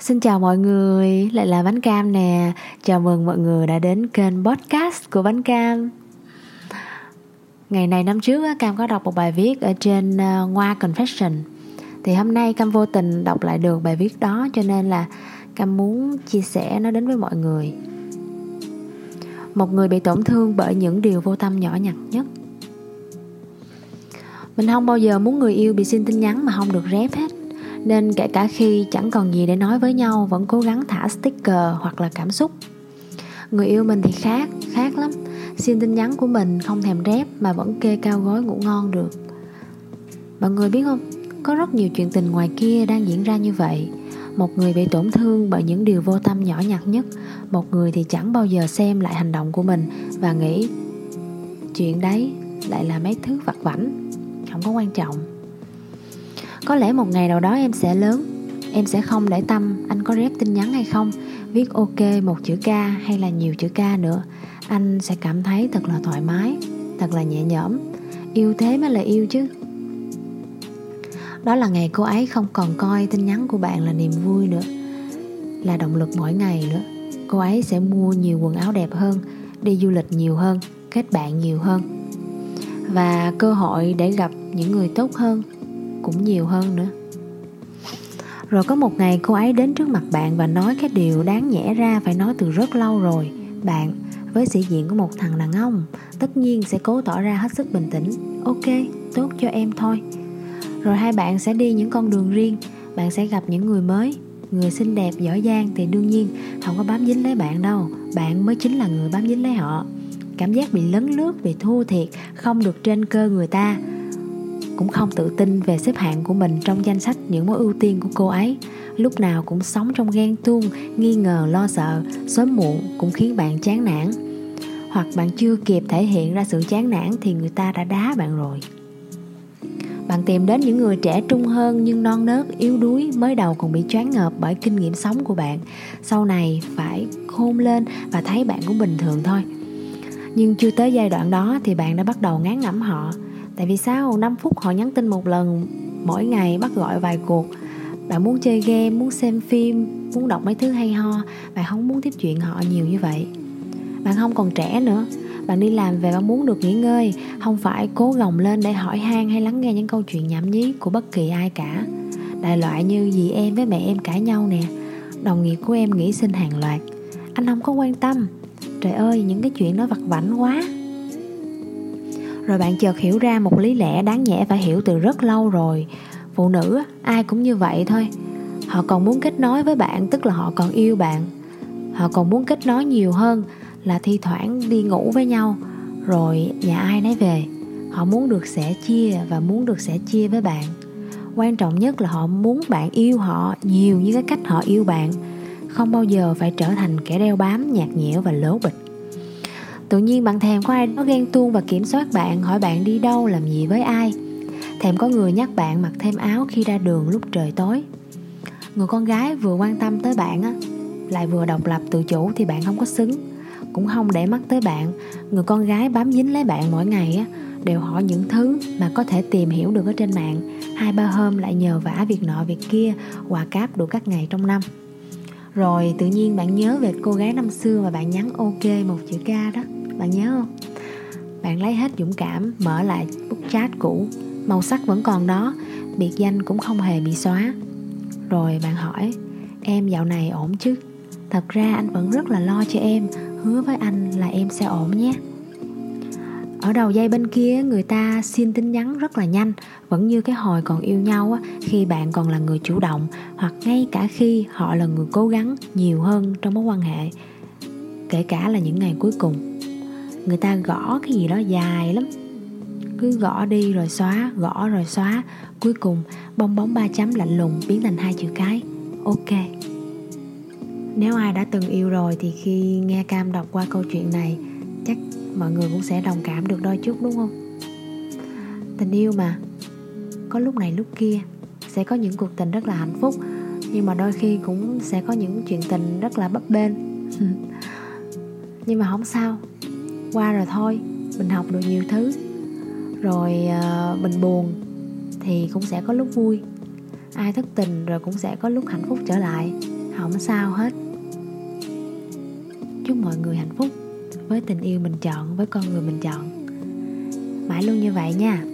Xin chào mọi người, lại là Bánh Cam nè. Chào mừng mọi người đã đến kênh podcast của Bánh Cam. Ngày này năm trước Cam có đọc một bài viết ở trên ờ, Ngoa Confession. Thì hôm nay Cam vô tình đọc lại được bài viết đó Cho nên là Cam muốn chia sẻ nó đến với mọi người. Một người bị tổn thương bởi những điều vô tâm nhỏ nhặt nhất. Mình không bao giờ muốn người yêu bị xin tin nhắn mà không được rep hết nên kể cả khi chẳng còn gì để nói với nhau, vẫn cố gắng thả sticker hoặc là cảm xúc. Người yêu mình thì khác khác lắm. Xin tin nhắn của mình không thèm rép mà vẫn kê cao gối ngủ ngon được. Mọi người biết không? Có rất nhiều chuyện tình ngoài kia đang diễn ra như vậy. Một người bị tổn thương bởi những điều vô tâm nhỏ nhặt nhất, một người thì chẳng bao giờ xem lại hành động của mình và nghĩ, chuyện đấy lại là mấy thứ vặt vảnh, không có quan trọng có lẽ một ngày nào đó em sẽ lớn. Em sẽ không để tâm anh có rep tin nhắn hay không. Viết ok một chữ k hay là nhiều chữ k nữa. Anh sẽ cảm thấy thật là thoải mái, thật là nhẹ nhõm. Yêu thế mới là yêu chứ. Đó là ngày cô ấy không còn coi tin nhắn của bạn là niềm vui nữa, là động lực mỗi ngày nữa. Cô ấy sẽ mua nhiều quần áo đẹp hơn, đi du lịch nhiều hơn, kết bạn nhiều hơn. Và cơ hội để gặp những người tốt hơn cũng nhiều hơn nữa. Rồi có một ngày cô ấy đến trước mặt bạn và nói cái điều đáng nhẽ ra phải nói từ rất lâu rồi. Bạn, với sĩ diện của một thằng đàn ông, tất nhiên sẽ cố tỏ ra hết sức bình tĩnh. Ok, tốt cho em thôi. Rồi hai bạn sẽ đi những con đường riêng. Bạn sẽ gặp những người mới, người xinh đẹp, giỏi giang thì đương nhiên không có bám dính lấy bạn đâu. Bạn mới chính là người bám dính lấy họ. Cảm giác bị lấn lướt, bị thua thiệt, không được trên cơ người ta cũng không tự tin về xếp hạng của mình trong danh sách những mối ưu tiên của cô ấy. Lúc nào cũng sống trong ghen tuông, nghi ngờ, lo sợ sớm muộn cũng khiến bạn chán nản. Hoặc bạn chưa kịp thể hiện ra sự chán nản thì người ta đã đá bạn rồi. Bạn tìm đến những người trẻ trung hơn nhưng non nớt, yếu đuối, mới đầu còn bị choáng ngợp bởi kinh nghiệm sống của bạn. Sau này phải khôn lên và thấy bạn cũng bình thường thôi. Nhưng chưa tới giai đoạn đó thì bạn đã bắt đầu ngán ngẩm họ tại vì sao? 5 phút họ nhắn tin một lần, mỗi ngày bắt gọi vài cuộc. Bạn muốn chơi game, muốn xem phim, muốn đọc mấy thứ hay ho, bạn không muốn tiếp chuyện họ nhiều như vậy. Bạn không còn trẻ nữa. Bạn đi làm về bạn muốn được nghỉ ngơi. Không phải cố gồng lên để hỏi han hay lắng nghe những câu chuyện nhảm nhí của bất kỳ ai cả. Đại loại như dì em với mẹ em cãi nhau nè. Đồng nghiệp của em nghỉ sinh hàng loạt. Anh không có quan tâm. Trời ơi, những cái chuyện nó vặt vảnh quá rồi bạn chợt hiểu ra một lý lẽ đáng nhẽ phải hiểu từ rất lâu rồi. Phụ nữ, ai cũng như vậy thôi. Họ còn muốn kết nối với bạn, tức là họ còn yêu bạn. Họ còn muốn kết nối nhiều hơn là thi thoảng đi ngủ với nhau. Rồi nhà ai nấy về. Họ muốn được sẻ chia và muốn được sẻ chia với bạn. Quan trọng nhất là họ muốn bạn yêu họ nhiều như cái cách họ yêu bạn. Không bao giờ phải trở thành kẻ đeo bám, nhạt nhẽo và lố bịch tự nhiên bạn thèm có ai đó ghen tuông và kiểm soát bạn, hỏi bạn đi đâu, làm gì với ai? Thèm có người nhắc bạn mặc thêm áo khi ra đường lúc trời tối. Người con gái vừa quan tâm tới bạn á, lại vừa độc lập tự chủ thì bạn không có xứng. Cũng không để mắt tới bạn, người con gái bám dính lấy bạn mỗi ngày á, đều hỏi những thứ mà có thể tìm hiểu được ở trên mạng. Hai ba hôm lại nhờ vả việc nọ việc kia quà cáp đủ các ngày trong năm rồi tự nhiên bạn nhớ về cô gái năm xưa mà bạn nhắn ok một chữ k đó. Bạn nhớ không? Bạn lấy hết dũng cảm, mở lại bút chat cũ. Màu sắc vẫn còn đó, biệt danh cũng không hề bị xóa. Rồi bạn hỏi, em dạo này ổn chứ? Thật ra anh vẫn rất là lo cho em, hứa với anh là em sẽ ổn nhé ở đầu dây bên kia, người ta xin tin nhắn rất là nhanh. Vẫn như cái hồi còn yêu nhau khi bạn còn là người chủ động, hoặc ngay cả khi họ là người cố gắng nhiều hơn trong mối quan hệ, kể cả là những ngày cuối cùng. Người ta gõ cái gì đó dài lắm. Cứ gõ đi rồi xóa, gõ rồi xóa. Cuối cùng, bong bóng ba chấm lạnh lùng biến thành hai chữ cái, ok. Nếu ai đã từng yêu rồi thì khi nghe cam đọc qua câu chuyện này, chắc mọi người cũng sẽ đồng cảm được đôi chút đúng không? Tình yêu mà. Có lúc này lúc kia sẽ có những cuộc tình rất là hạnh phúc nhưng mà đôi khi cũng sẽ có những chuyện tình rất là bấp bênh. Nhưng mà không sao. Qua rồi thôi mình học được nhiều thứ. Rồi uh, mình buồn thì cũng sẽ có lúc vui. Ai thất tình rồi cũng sẽ có lúc hạnh phúc trở lại. Không sao hết. Chúc mọi người hạnh phúc với tình yêu mình chọn, với con người mình chọn. Mãi luôn như vậy nha.